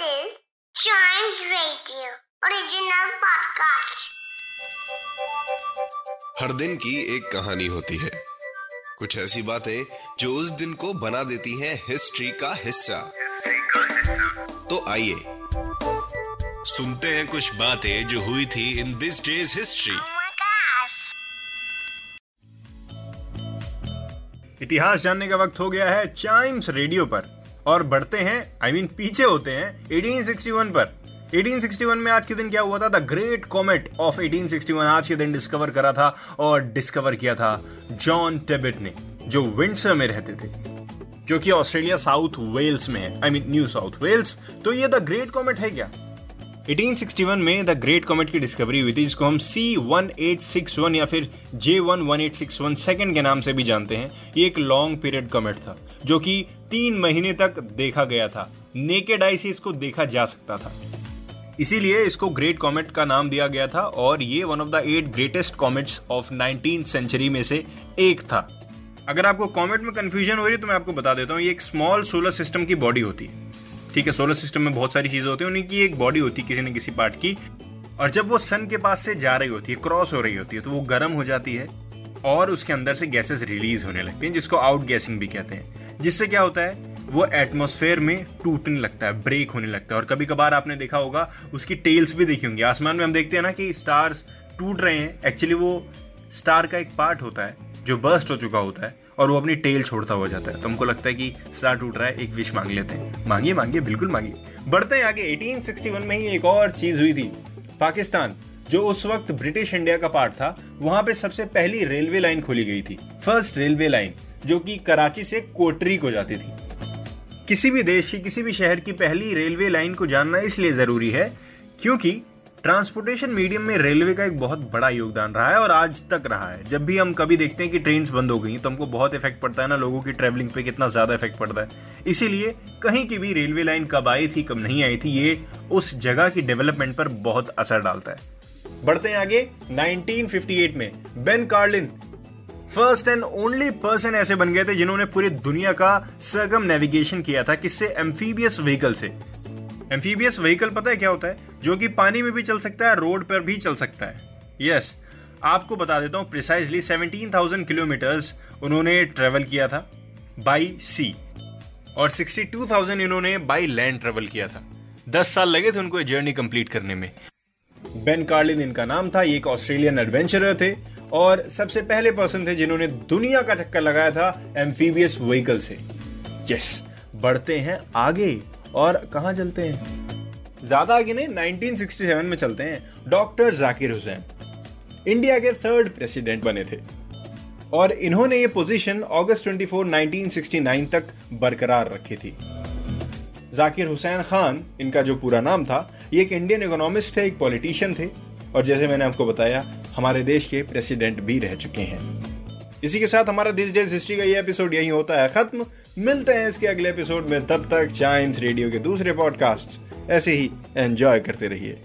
is Chimes Radio original podcast. हर दिन की एक कहानी होती है कुछ ऐसी बातें जो उस दिन को बना देती हैं हिस्ट्री का हिस्सा तो आइए सुनते हैं कुछ बातें जो हुई थी इन दिस डेज़ हिस्ट्री. इतिहास जानने का वक्त हो गया है चाइम्स रेडियो पर और बढ़ते हैं आई I मीन mean, पीछे होते हैं 1861 पर। 1861 में आज के दिन क्या हुआ था? द ग्रेट कॉमेट ऑफ़ 1861 आज के दिन डिस्कवर करा था और डिस्कवर किया था जॉन टेबिट ने जो विंडसर में रहते थे जो कि ऑस्ट्रेलिया साउथ वेल्स में है I mean New South Wales तो ये द ग्रेट कॉमेट है क्या? 1861 में द ग्रेट कॉमेट की डिस्कवरी हुई थी, जिसको हम C one eight six one या फिर J one one eight six one second के नाम से भी जानते हैं। ये एक लॉन्ग पीरियड कॉमेट था, जो कि तीन महीने तक देखा गया था। नेकेड आई से इसको देखा जा सकता था। इसीलिए इसको ग्रेट कॉमेट का नाम दिया गया था, और ये one of the eight greatest comets of nineteen century में से एक था। अगर आपको कॉमेट में कंफ्यूजन हो रही है तो मैं आपको बता देता हूँ, ये एक स्मॉल सोलर सिस्टम की बॉडी होती है। ठीक है सोलर सिस्टम में बहुत सारी चीज़ें होती है उन्हीं की एक बॉडी होती है किसी न किसी पार्ट की। और जब वो सन के पास से जा रही होती है क्रॉस हो रही होती है तो वो गर्म हो जाती है और उसके अंदर से गैसेस रिलीज़ होने लगती हैं, जिसको आउट गैसिंग भी कहते हैं। जिससे क्या होता है, वो एटमोसफेयर में टूटने लगता है ब्रेक होने लगता है। और कभी कभार आपने देखा होगा, उसकी टेल्स भी देखी होंगी। आसमान में हम देखते हैं ना कि स्टार्स टूट रहे हैं। एक्चुअली वो स्टार का एक पार्ट होता है, जो बर्स्ट हो चुका होता है और वो अपनी टेल छोड़ता हुआ जाता है। तो हमको लगता है कि स्टार टूट रहा है, एक विश मांग लेते हैं। मांगिए मांगिए, बिल्कुल मांगिए। बढ़ते हैं आगे। 1861 में ही एक और चीज़ हुई थी। पाकिस्तान, जो उस वक्त ब्रिटिश इंडिया का पार्ट था, वहाँ पे सबसे पहली रेलवे लाइन खोली गई थी। फ़र्स्ट रेलवे लाइन जो कि कराची से कोटरी को जाती थी। किसी भी देश की, किसी भी शहर की पहली रेलवे लाइन को जानना इसलिए ज़रूरी है, क्योंकि ट्रांसपोर्टेशन मीडियम में रेलवे का एक बहुत बड़ा योगदान रहा है और आज तक रहा है। जब भी हम कभी देखते हैं कि ट्रेन बंद हो गई तो हमको बहुत इफ़ेक्ट पड़ता है ना, लोगों की ट्रेवलिंग पे कितना ज़्यादा इफ़ेक्ट पड़ता है। इसीलिए कहीं की भी रेलवे लाइन कब आई थी, कब नहीं आई थी, ये उस जगह की डेवलपमेंट पर बहुत असर डालता है। बढ़ते हैं आगे 1958 में Ben Carlin first and only person ऐसे बन गए थे जिन्होंने पूरी दुनिया का सरगम नेविगेशन किया था, किससे? एम्फीबियस व्हीकल से। एम्फीबियस व्हीकल पता है क्या होता है? जो कि पानी में भी चल सकता है रोड पर भी चल सकता है। यस yes, आपको बता देता हूँ प्रिसाइजली 17,000 किलोमीटर्स उन्होंने ट्रेवल किया था बाई सी और 62,000 इन्होंने बाई लैंड ट्रेवल किया था। 10 साल लगे थे उनको जर्नी कंप्लीट करने में। बेन कार्लिन इनका नाम था ये एक ऑस्ट्रेलियन एडवेंचरर थे और सबसे पहले पर्सन थे जिन्होंने दुनिया का चक्कर लगाया था एम्फीबियस व्हीकल से। यस बढ़ते हैं आगे और कहा चलते हैं? ज़्यादा आगे नहीं 1967 में चलते हैं, डॉक्टर जाकिर हुसैन। इंडिया के थर्ड प्रेसिडेंट बने थे। और इन्होंने ये पोजीशन अगस्त 24 1969 तक बरकरार रखी थी। जाकिर हुसैन खान, इनका जो पूरा नाम था, ये एक इंडियन इकोनॉमिस्ट थे, एक पॉलिटिशियन थे। और जैसे मैंने आपको बताया, हमारे देश के प्रेसिडेंट भी रह चुके हैं। इसी के साथ हमारा दिस डेज़ हिस्ट्री का ये एपिसोड यही होता है खत्म। मिलते हैं इसके अगले एपिसोड में, तब तक चाइम्स रेडियो के दूसरे पॉडकास्ट ऐसे ही एंजॉय करते रहिए।